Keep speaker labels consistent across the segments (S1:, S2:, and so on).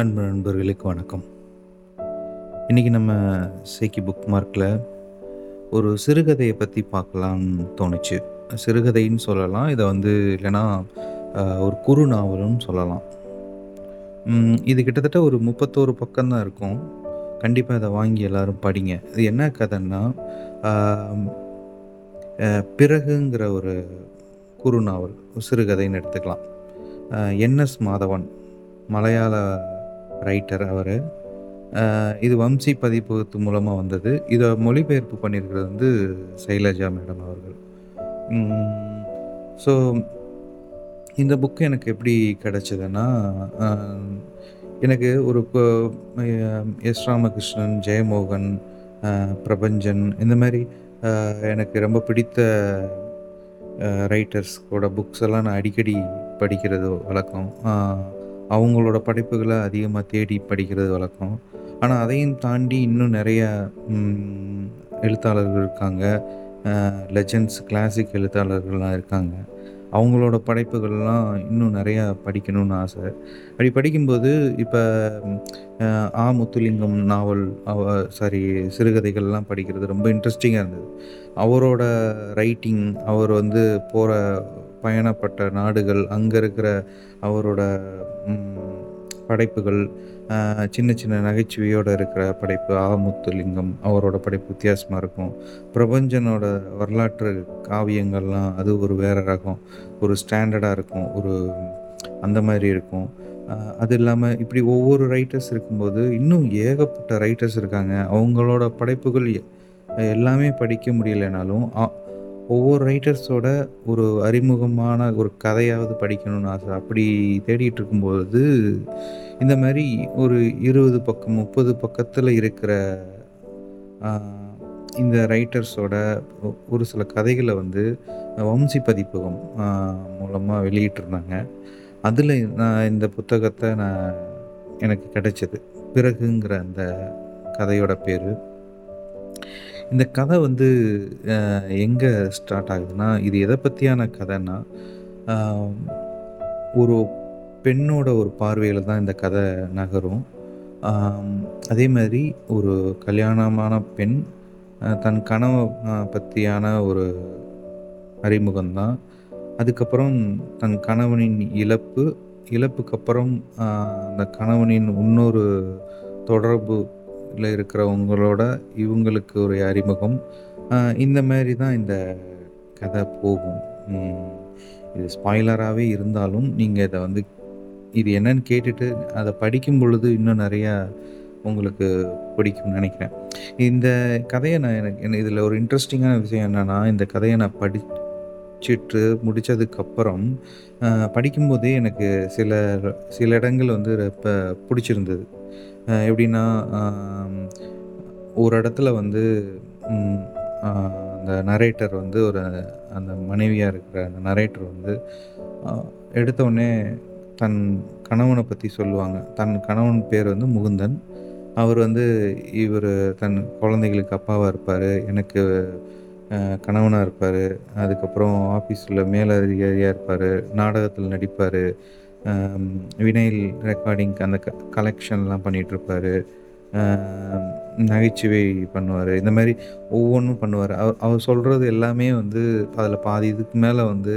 S1: அன்பு நண்பர்களுக்கு வணக்கம். இன்றைக்கி நம்ம சேக்கி புக் மார்க்கில் ஒரு சிறுகதையை பற்றி பார்க்கலாம்னு தோணுச்சு. சிறுகதைன்னு சொல்லலாம். இதை வந்து இல்லைன்னா ஒரு குறு நாவலும் சொல்லலாம். இது கிட்டத்தட்ட ஒரு முப்பத்தோரு பக்கம்தான் இருக்கும். கண்டிப்பாக இதை வாங்கி எல்லோரும் படிங்க. இது என்ன கதைன்னா பிறகுங்கிற ஒரு குறு நாவல் சிறுகதைன்னு எடுத்துக்கலாம். என்எஸ் மாதவன் மலையாள ரைட்டர் அவர். இது வம்சி பதிப்பகத்து மூலமாக வந்தது. இதை மொழிபெயர்ப்பு பண்ணியிருக்கிறது வந்து சைலஜா மேடம் அவர்கள். ஸோ இந்த புக்கு எனக்கு எப்படி கிடச்சிதுன்னா எனக்கு ஒரு எஸ் ராமகிருஷ்ணன் ஜெயமோகன் பிரபஞ்சன் இந்த மாதிரி எனக்கு ரொம்ப பிடித்த ரைட்டர்ஸ்கோட புக்ஸ் எல்லாம் நான் அடிக்கடி படிக்கிறது வழக்கம். அவங்களோட படைப்புகளை அதிகமாக தேடி படிக்கிறது வழக்கம். ஆனால் அதையும் தாண்டி இன்னும் நிறைய எழுத்தாளர்கள் இருக்காங்க. லெஜண்ட்ஸ் கிளாசிக் எழுத்தாளர்கள்லாம் இருக்காங்க. அவங்களோட படைப்புகள்லாம் இன்னும் நிறையா படிக்கணும்னு ஆசை. அப்படி படிக்கும்போது இப்போ ஆ முத்துலிங்கம் நாவல் அவ சாரி சிறுகதைகள்லாம் படிக்கிறது ரொம்ப இன்ட்ரெஸ்டிங்காக இருந்தது. அவரோட ரைட்டிங் அவர் வந்து போகிற பயணப்பட்ட நாடுகள் அங்கே இருக்கிற அவரோட படைப்புகள் சின்ன சின்ன நகைச்சுவையோடு இருக்கிற படைப்பு ஆமுத்துலிங்கம் அவரோட படைப்பு வித்தியாசமாக இருக்கும். பிரபஞ்சனோட வரலாற்று காவியங்கள்லாம் அது ஒரு வேறு ரகம். ஒரு ஸ்டாண்டர்டாக இருக்கும் ஒரு அந்த மாதிரி இருக்கும். அது இல்லாமல் இப்படி ஒவ்வொரு ரைட்டர்ஸ் இருக்கும்போது இன்னும் ஏகப்பட்ட ரைட்டர்ஸ் இருக்காங்க. அவங்களோட படைப்புகள் எல்லாமே படிக்க முடியலைனாலும் ஒவ்வொரு ரைட்டர்ஸோட ஒரு அறிமுகமான ஒரு கதையாவது படிக்கணும்னு ஆசை. அப்படி தேடிட்டு இருக்கும்போது இந்த மாதிரி ஒரு இருபது பக்கம் முப்பது பக்கத்தில் இருக்கிற இந்த ரைட்டர்ஸோட ஒரு சில கதைகளை வந்து வம்சி பதிப்பகம் மூலமாக வெளியிட்டிருந்தாங்க. அதில் நான் இந்த புத்தகத்தை நான் எனக்கு கிடைச்சது. பிறகுங்கிற அந்த கதையோட பேர். இந்த கதை வந்து எங்கே ஸ்டார்ட் ஆகுதுன்னா இது எதை பற்றியான கதைன்னா ஒரு பெண்ணோட ஒரு பார்வையில் தான் இந்த கதை நகரும். அதே மாதிரி ஒரு கல்யாணமான பெண் தன் கனவை பற்றியான ஒரு அறிமுகம்தான் அதுக்கப்புறம் தன் கணவனின் இழப்பு இழப்புக்கு அப்புறம் அந்த கணவனின் இன்னொரு தொடர்பு இல்லை இருக்கிறவங்களோட இவங்களுக்கு ஒரு அறிமுகம். இந்த மாதிரி தான் இந்த கதை போகும். இது ஸ்பாய்லராகவே இருந்தாலும் நீங்கள் இதை வந்து இது என்னன்னு கேட்டுட்டு அதை படிக்கும் பொழுது இன்னும் நிறையா உங்களுக்கு பிடிக்கும்னு நினைக்கிறேன். இந்த கதையை நான் எனக்கு என்ன இதில் ஒரு இன்ட்ரெஸ்டிங்கான விஷயம் என்னென்னா இந்த கதையை நான் படிச்சுட்டு முடித்ததுக்கப்புறம் படிக்கும்போதே எனக்கு சில சில இடங்கள் வந்து இப்போ பிடிச்சிருந்தது. எப்படின்னா ஒரு இடத்துல வந்து அந்த நரேட்டர் வந்து ஒரு அந்த மனைவியாக இருக்கிற அந்த நரேட்டர் வந்து எடுத்தோடனே தன் கணவனை பற்றி சொல்லுவாங்க. தன் கணவன் பேர் வந்து முகுந்தன். அவர் வந்து இவர் தன் குழந்தைகளுக்கு அப்பாவாக இருப்பார் எனக்கு கணவனாக இருப்பார் அதுக்கப்புறம் ஆஃபீஸில் மேலதிகாரியாக இருப்பார் நாடகத்தில் நடிப்பார் வினைல் ரெக்கார்டிங் அந்த க கலெக்ஷன்லாம் பண்ணிகிட்ருப்பார் நகைச்சுவை பண்ணுவார். இந்த மாதிரி ஒவ்வொன்றும் பண்ணுவார். அவர் அவர் சொல்கிறது எல்லாமே வந்து அதில் பாதி இதுக்கு மேலே வந்து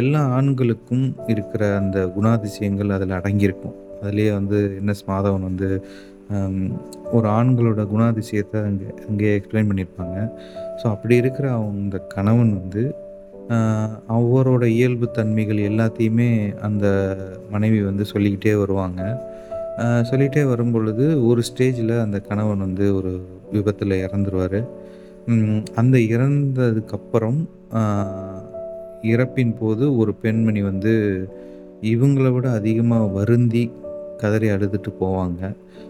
S1: எல்லா ஆண்களுக்கும் இருக்கிற அந்த குணாதிசயங்கள் அதில் அடங்கியிருக்கும். அதுலேயே வந்து என்எஸ் மாதவன் வந்து ஒரு ஆண்களோட குணாதிசயத்தை அங்கே அங்கேயே எக்ஸ்பிளைன் பண்ணியிருப்பாங்க. ஸோ அப்படி இருக்கிற அவங்க கணவன் வந்து ஆஹ், அவரோட இயல்பு தன்மைகள் எல்லாத்தையுமே அந்த மனைவி வந்து சொல்லிக்கிட்டே வருவாங்க. சொல்லிகிட்டே வரும் பொழுது ஒரு ஸ்டேஜில் அந்த கணவன் வந்து ஒரு விபத்தில் இறந்துருவார். அந்த இறந்ததுக்கப்புறம் இறப்பின் போது ஒரு பெண்மணி வந்து இவங்கள விட அதிகமாக வருந்தி கதறி அழுதுட்டு போவாங்க.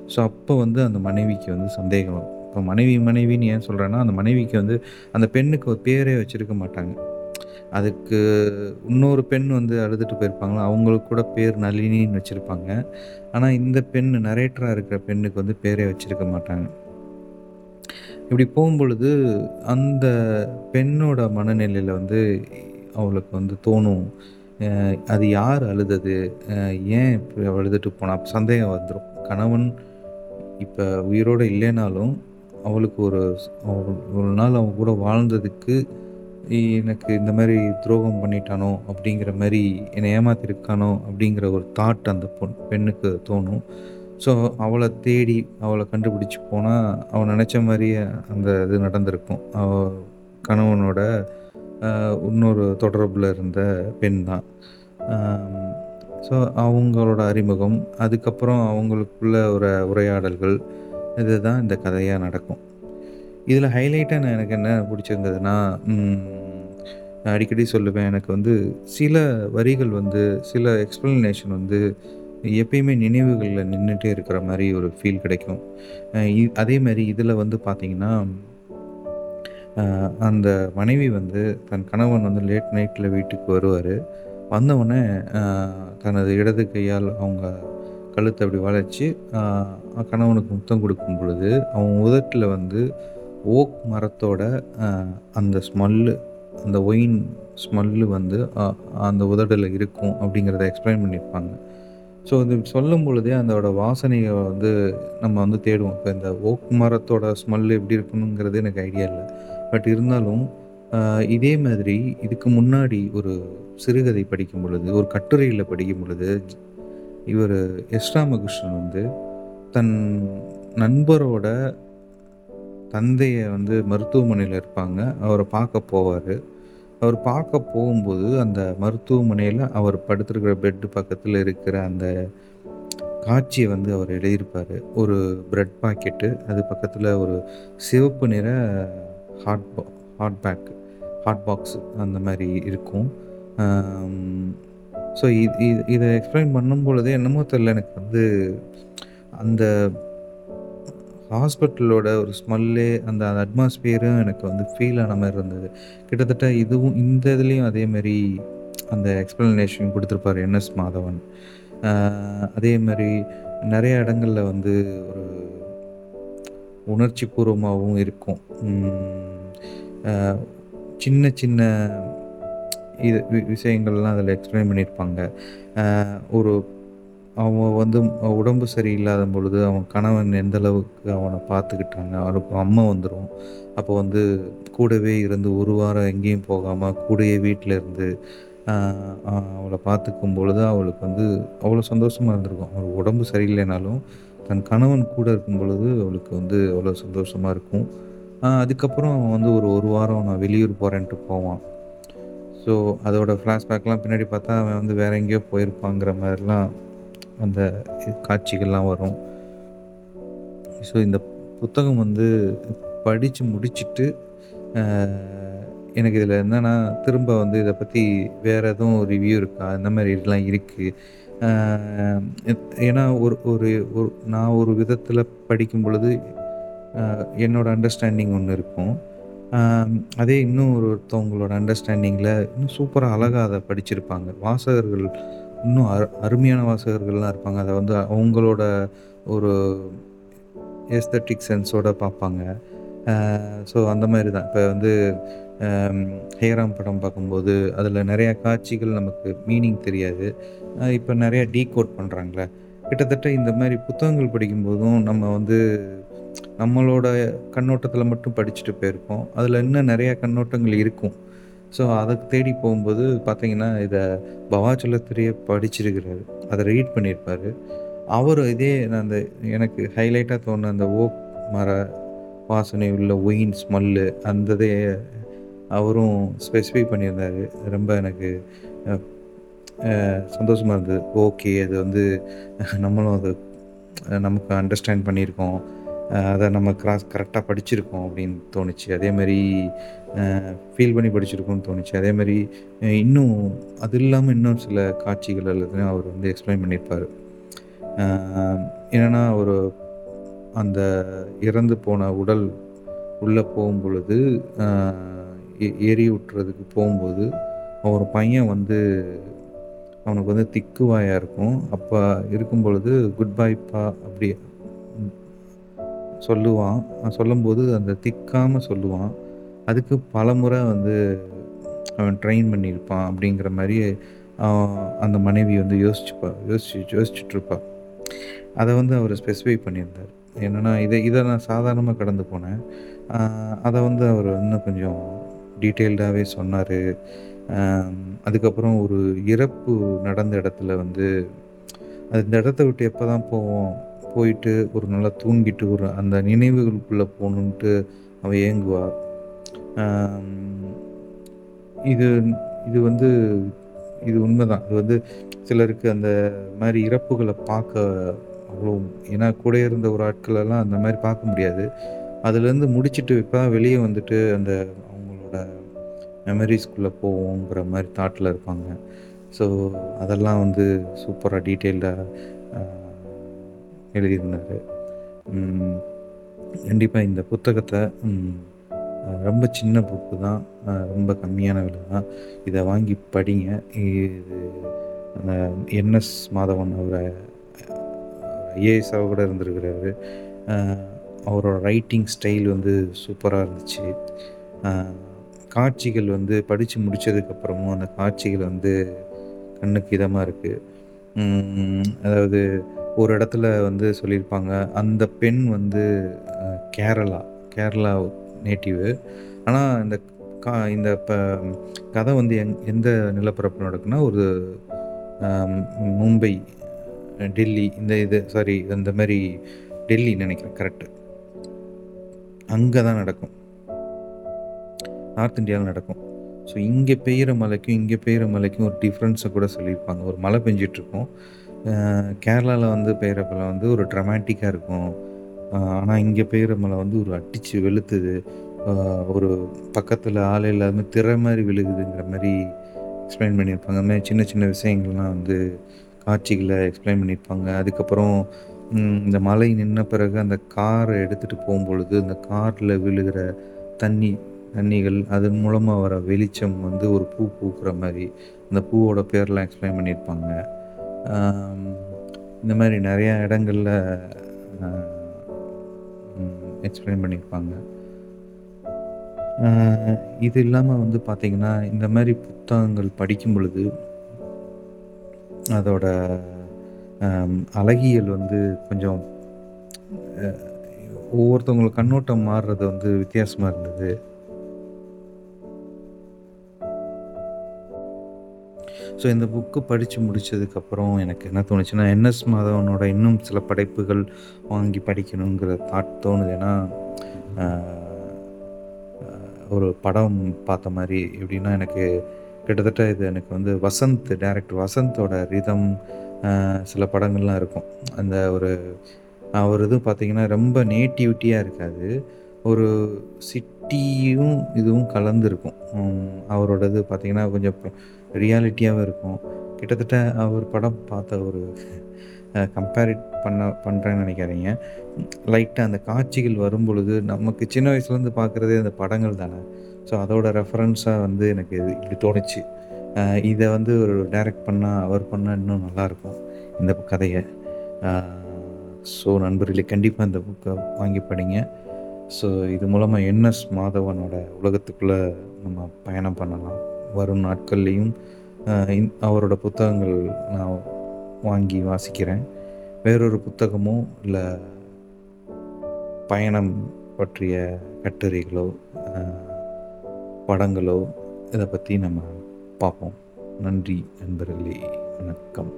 S1: ஸோ அப்போ வந்து அந்த மனைவிக்கு வந்து சந்தேகம் இப்போ மனைவி மனைவின்னு ஏன் சொல்கிறேன்னா அந்த மனைவிக்கு வந்து அந்த பெண்ணுக்கு ஒரு பேரே வச்சுருக்க மாட்டாங்க. அதுக்கு இன்னொரு பெண் வந்து அழுதுட்டு போயிருப்பாங்களா அவங்களுக்கு கூட பேர் நளினின்னு வச்சுருப்பாங்க. ஆனால் இந்த பெண் நரேட்டராக இருக்கிற பெண்ணுக்கு வந்து பேரே வச்சுருக்க மாட்டாங்க. இப்படி போகும்பொழுது அந்த பெண்ணோட மனநிலையில் வந்து அவளுக்கு வந்து தோணும் அது யார் அழுதது? ஏன் இப்படி அழுதுட்டு போனால் சந்தேகம் வந்துடும் கணவன் இப்போ உயிரோடு இல்லைனாலும் அவளுக்கு ஒரு ஒரு நாள் அவங்க கூட வாழ்ந்ததுக்கு எனக்கு இந்த மாதிரி துரோகம் பண்ணிட்டானோ அப்படிங்கிற மாதிரி என்னை ஏமாத்திருக்கானோ அப்படிங்கிற ஒரு தாட் அந்த பொண் பெண்ணுக்கு தோணும். ஸோ அவளை தேடி அவளை கண்டுபிடிச்சி போனால் அவன் நினச்ச மாதிரியே அந்த இது நடந்திருக்கும். அவ கணவனோட இன்னொரு தொடர்பில் இருந்த பெண் தான். ஸோ அவங்களோட அறிமுகம் அதுக்கப்புறம் அவங்களுக்குள்ள ஒரு உரையாடல்கள் இதுதான் இந்த கதையாக நடக்கும். இதில் ஹைலைட்டாக நான் எனக்கு என்ன பிடிச்சிருந்ததுன்னா நான் அடிக்கடி சொல்லுவேன் எனக்கு வந்து சில வரிகள் வந்து சில எக்ஸ்ப்ளனேஷன் வந்து எப்பயுமே நினைவுகளில் நின்றுட்டே இருக்கிற மாதிரி ஒரு ஃபீல் கிடைக்கும். அதே மாதிரி இதில் வந்து பார்த்தீங்கன்னா அந்த மனைவி வந்து தன் கணவன் வந்து லேட் நைட்டில் வீட்டுக்கு வருவார். வந்தவுடனே தனது இடது கையால் அவங்க கழுத்தை அப்படி வளைச்சி கணவனுக்கு முத்தம் கொடுக்கும் பொழுது அவன் உதட்டில் வந்து ஓக் மரத்தோட அந்த ஸ்மெல்லு அந்த ஒயின் ஸ்மெல்லு வந்து அந்த உதடில் இருக்கும் அப்படிங்கிறத எக்ஸ்பிளைன் பண்ணியிருப்பாங்க. ஸோ இது சொல்லும் பொழுதே அதோட வாசனையை வந்து நம்ம வந்து தேடுவோம். இப்போ இந்த ஓக் மரத்தோட ஸ்மெல் எப்படி இருக்கணுங்கிறது எனக்கு ஐடியா இல்லை. பட் இருந்தாலும் இதே மாதிரி இதுக்கு முன்னாடி ஒரு சிறுகதை படிக்கும் பொழுது ஒரு கட்டுரையில் படிக்கும் பொழுது இவர் எஸ் ராமகிருஷ்ணன் வந்து தன் நண்பரோட தந்தையை வந்து மருத்துவமனையில் இருப்பாங்க. அவரை பார்க்க போவார். அவர் பார்க்க போகும்போது அந்த மருத்துவமனையில் அவர் படுத்திருக்கிற பெட்டு பக்கத்தில் இருக்கிற அந்த காட்சியை வந்து அவர் எழுதியிருப்பார். ஒரு ப்ரெட் பாக்கெட்டு அது பக்கத்தில் ஒரு சிவப்பு நிற ஹாட் பா ஹாட் பேக் ஹாட் பாக்ஸ் அந்த மாதிரி இருக்கும். ஸோ இது இது- இதை எக்ஸ்பிளைன் பண்ணும் பொழுது என்னமோ தெரியல எனக்கு வந்து அந்த ஹாஸ்பிட்டலோட ஒரு ஸ்மெல்லே அந்த அட்மாஸ்பியரும் எனக்கு வந்து ஃபீல் ஆன மாதிரி இருந்தது. கிட்டத்தட்ட இதுவும் இந்த இதுலேயும் அதே மாதிரி அந்த எக்ஸ்ப்ளனேஷன் கொடுத்துருப்பாரு என்எஸ் மாதவன். அதே மாதிரி நிறைய இடங்களில் வந்து ஒரு உணர்ச்சி பூர்வமாகவும் இருக்கும் சின்ன சின்ன இது விஷயங்கள்லாம் அதில் எக்ஸ்பிளைன் பண்ணியிருப்பாங்க. ஒரு அவன் வந்து உடம்பு சரியில்லாத பொழுது அவன் கணவன் எந்த அளவுக்கு அவனை பார்த்துக்கிட்டாங்க அவனுக்கு அம்மா வந்துடும் அப்போ வந்து கூடவே இருந்து ஒரு வாரம் எங்கேயும் போகாமல் கூடயே வீட்டில் இருந்து அவளை பார்த்துக்கும் பொழுது அவளுக்கு வந்து அவ்வளோ சந்தோஷமாக இருந்திருக்கும். அவளுக்கு உடம்பு சரியில்லைனாலும் தன் கணவன் கூட இருக்கும் பொழுது அவளுக்கு வந்து அவ்வளோ சந்தோஷமாக இருக்கும். அதுக்கப்புறம் அவன் வந்து ஒரு ஒரு வாரம் நான் வெளியூர் போகிறேன்ட்டு போவான். ஸோ அதோட ஃப்ளாஷ்பேக்லாம் பின்னாடி பார்த்தா அவன் வந்து வேற எங்கேயோ போயிருப்பாங்கிற மாதிரிலாம் அந்த காட்சிகள்லாம் வரும். ஸோ இந்த புத்தகம் வந்து படித்து முடிச்சிட்டு எனக்கு இதில் என்னென்னா திரும்ப வந்து இதை பற்றி வேறு எதுவும் ரிவ்யூ இருக்கா? இந்த மாதிரி இதெல்லாம் இருக்குது ஏன்னா ஒரு ஒரு ஒரு நான் ஒரு விதத்தில் படிக்கும் பொழுது என்னோடய அண்டர்ஸ்டாண்டிங் ஒன்று இருக்கும். அதே இன்னும் ஒருத்தவங்களோட அண்டர்ஸ்டாண்டிங்கில் இன்னும் சூப்பராக அழகாக அதை படிச்சிருப்பாங்க. வாசகர்கள் இன்னும் அரு அருமையான வாசகர்கள்லாம் இருப்பாங்க. அதை வந்து அவங்களோட ஒரு எஸ்தட்டிக் சென்ஸோடு பார்ப்பாங்க. ஸோ அந்த மாதிரி தான் இப்போ வந்து ஹேராம் படம் பார்க்கும்போது அதில் நிறையா காட்சிகள் நமக்கு மீனிங் தெரியாது. இப்போ நிறையா டீகோட் பண்ணுறாங்களே கிட்டத்தட்ட இந்த மாதிரி புத்தகங்கள் படிக்கும்போதும் நம்ம வந்து நம்மளோட கண்ணோட்டத்தில் மட்டும் படிச்சுட்டு போயிருப்போம் அதில் இன்னும் நிறையா கண்ணோட்டங்கள் இருக்கும். ஸோ அதை தேடி போகும்போது பார்த்தீங்கன்னா இதை பவாச்சலத்திரியை படிச்சிருக்கிறாரு. அதை ரீட் பண்ணியிருப்பார். அவர் இதே அந்த எனக்கு ஹைலைட்டாக தோணுன அந்த ஓக் மர வாசனை உள்ள ஒயின் ஸ்மெல்லு அந்த இதே அவரும் ஸ்பெசிஃபை பண்ணியிருந்தார். ரொம்ப எனக்கு சந்தோஷமாக இருந்தது. ஓகே அது வந்து நம்மளும் அதை நமக்கு அண்டர்ஸ்டாண்ட் பண்ணியிருக்கோம். அதை நம்ம கிராஸ் கரெக்டாக படிச்சிருக்கோம் அப்படின்னு தோணுச்சு. அதே மாதிரி ஃபீல் பண்ணி படிச்சிருக்கோம்னு தோணுச்சு. அதேமாதிரி இன்னும் அது இல்லாமல் இன்னும் சில காட்சிகள் எல்லாத்தையும் அவர் வந்து எக்ஸ்பிளைன் பண்ணியிருப்பார். என்னென்னா ஒரு அந்த இறந்து போன உடல் உள்ளே போகும் பொழுது ஏறி எரி விட்டுறதுக்கு போகும்போது ஒரு பையன் வந்து அவனுக்கு வந்து திக்குவாயாக இருக்கும். அப்போ இருக்கும் பொழுது குட் பைப்பா அப்படி சொல்லுவான். சொல்லும்போது அந்த திக்காமல் சொல்லுவான். அதுக்கு பல முறை வந்து அவன் ட்ரெயின் பண்ணியிருப்பான் அப்படிங்கிற மாதிரி அந்த மனைவி வந்து யோசிச்சுப்பா யோசிச்சு யோசிச்சுட்ருப்பா. அதை வந்து அவர் ஸ்பெசிஃபை பண்ணியிருந்தார். என்னென்னா இதை இதை நான் சாதாரணமாக கடந்து போனேன். அதை வந்து அவர் இன்னும் கொஞ்சம் டீட்டெயில்டாகவே சொன்னார். அதுக்கப்புறம் ஒரு இறப்பு நடந்த இடத்துல வந்து அந்த இடத்த விட்டு எப்போ தான் போவோம்? போயிட்டு ஒரு நல்லா தூங்கிட்டு ஒரு அந்த நினைவுகளுக்குள்ளே போகணுன்ட்டு அவள் ஏங்குவா. இது இது வந்து இது உண்மைதான். இது வந்து சிலருக்கு அந்த மாதிரி இறப்புகளை பார்க்க அவ்வளோ ஏன்னா கூட இருந்த ஒரு ஆட்களெல்லாம் அந்த மாதிரி பார்க்க முடியாது. அதுலேருந்து முடிச்சுட்டு இப்போ தான் வெளியே வந்துட்டு அந்த அவங்களோட மெமரிஸ்குள்ளே போவோங்கிற மாதிரி தாட்டில் இருப்பாங்க. ஸோ அதெல்லாம் வந்து சூப்பராக டீட்டெயில்டாக எழுதியிருந்தார் கண்டிப்பாக இந்த புத்தகத்தை ரொம்ப சின்ன புக்கு தான். ரொம்ப கம்மியான விலை தான். இதை வாங்கி படிங்க. இது அந்த என்எஸ் மாதவன் அவரை ஐஏஎஸ்ஸாக கூட இருந்திருக்கிறாரு. அவரோட ரைட்டிங் ஸ்டைல் வந்து சூப்பராக இருந்துச்சு. காட்சிகள் வந்து படித்து முடித்ததுக்கப்புறமும் அந்த காட்சிகள் வந்து கண்ணுக்கு இதமாக இருக்குது அதாவது ஒரு இடத்துல வந்து சொல்லியிருப்பாங்க. அந்த பெண் வந்து கேரளா கேரளா நேட்டிவு. ஆனால் இந்த கா இந்த இப்போ கதை வந்து எங் எந்த நிலப்பரப்பு நடக்குன்னா ஒரு மும்பை டெல்லி இந்த இது சாரி அந்த மாதிரி டெல்லி நினைக்கிறேன் கரெக்டு அங்கே தான் நடக்கும். நார்த் இந்தியாவில் நடக்கும். ஸோ இங்கே பெய்கிற மலைக்கும் இங்கே பெய்கிற மலைக்கும் ஒரு டிஃப்ரென்ஸை கூட சொல்லியிருப்பாங்க. ஒரு மழை பெஞ்சிட்ருக்கும். கேரளாவில் வந்து பெய்கிறப்பெல்லாம் வந்து ஒரு ட்ரமேட்டிக்காக இருக்கும். ஆனால் இங்கே பெய்கிற மழை வந்து ஒரு அடித்து வெளுத்துது. ஒரு பக்கத்தில் ஆள் இல்லாமல் திரை மாதிரி விழுகுதுங்கிற மாதிரி எக்ஸ்பிளைன் பண்ணியிருப்பாங்க. அந்த மாதிரி சின்ன சின்ன விஷயங்கள்லாம் வந்து காட்சிகளை எக்ஸ்பிளைன் பண்ணியிருப்பாங்க. அதுக்கப்புறம் இந்த மலை நின்ன பிறகு அந்த காரை எடுத்துகிட்டு போகும்பொழுது அந்த காரில் விழுகிற தண்ணி தண்ணிகள் அதன் மூலமாக வர வெளிச்சம் வந்து ஒரு பூ பூக்கிற மாதிரி அந்த பூவோட பேர்லாம் எக்ஸ்பிளைன் பண்ணியிருப்பாங்க. இந்த மாதிரி நிறையா இடங்களில் எக்ஸ்பிளைன் பண்ணியிருப்பாங்க. இது இல்லாமல் வந்து பார்த்திங்கன்னா இந்த மாதிரி புத்தகங்கள் படிக்கும் பொழுது அதோட அழகியல் வந்து கொஞ்சம் ஒவ்வொருத்தவங்களுக்கு கண்ணோட்டம் மாறுறது வந்து வித்தியாசமாக இருந்தது. ஸோ இந்த புக்கு படித்து முடித்ததுக்கப்புறம் எனக்கு என்ன தோணுச்சுன்னா என்எஸ் மாதவனோட இன்னும் சில படைப்புகள் வாங்கி படிக்கணுங்கிற தாட் தோணுது. ஏன்னா ஒரு படம் பார்த்த மாதிரி எப்படின்னா எனக்கு கிட்டத்தட்ட இது எனக்கு வந்து வசந்த் டேரக்டர் வசந்தோட ரிதம் சில படங்கள்லாம் இருக்கும். அந்த ஒரு அவர் இது பார்த்திங்கன்னா ரொம்ப நேட்டிவிட்டியாக இருக்காது. ஒரு சிட் ரியாலிட்டியும் இதுவும் கலந்துருக்கும். அவரோடது பார்த்திங்கன்னா கொஞ்சம் ரியாலிட்டியாகவும் இருக்கும். கிட்டத்தட்ட அவர் படம் பார்த்த ஒரு கம்பேரிட் பண்ண பண்ணுறேன்னு நினைக்காதீங்க. லைட்டாக அந்த காட்சிகள் வரும் பொழுது நமக்கு சின்ன வயசுலேருந்து பார்க்குறதே அந்த படங்கள் தானே. ஸோ அதோட ரெஃபரன்ஸாக வந்து எனக்கு இது இப்படி தோணுச்சு. இதை வந்து ஒரு டைரக்ட் பண்ணால் அவர் பண்ணால் இன்னும் நல்லாயிருக்கும் இந்த கதையை. ஸோ நண்பர்களே கண்டிப்பாக இந்த புக்கை வாங்கி படிங்க. ஸோ இது மூலமாக என்எஸ் மாதவனோட உலகத்துக்குள்ளே நம்ம பயணம் பண்ணலாம். வரும் நாட்கள்லேயும் அவரோட புத்தகங்கள் நான் வாங்கி வாசிக்கிறேன். வேறொரு புத்தகமோ இல்லை பயணம் பற்றிய கட்டுரைகளோ படங்களோ இதை பற்றி நம்ம பார்ப்போம். நன்றி நண்பர்களே வணக்கம்.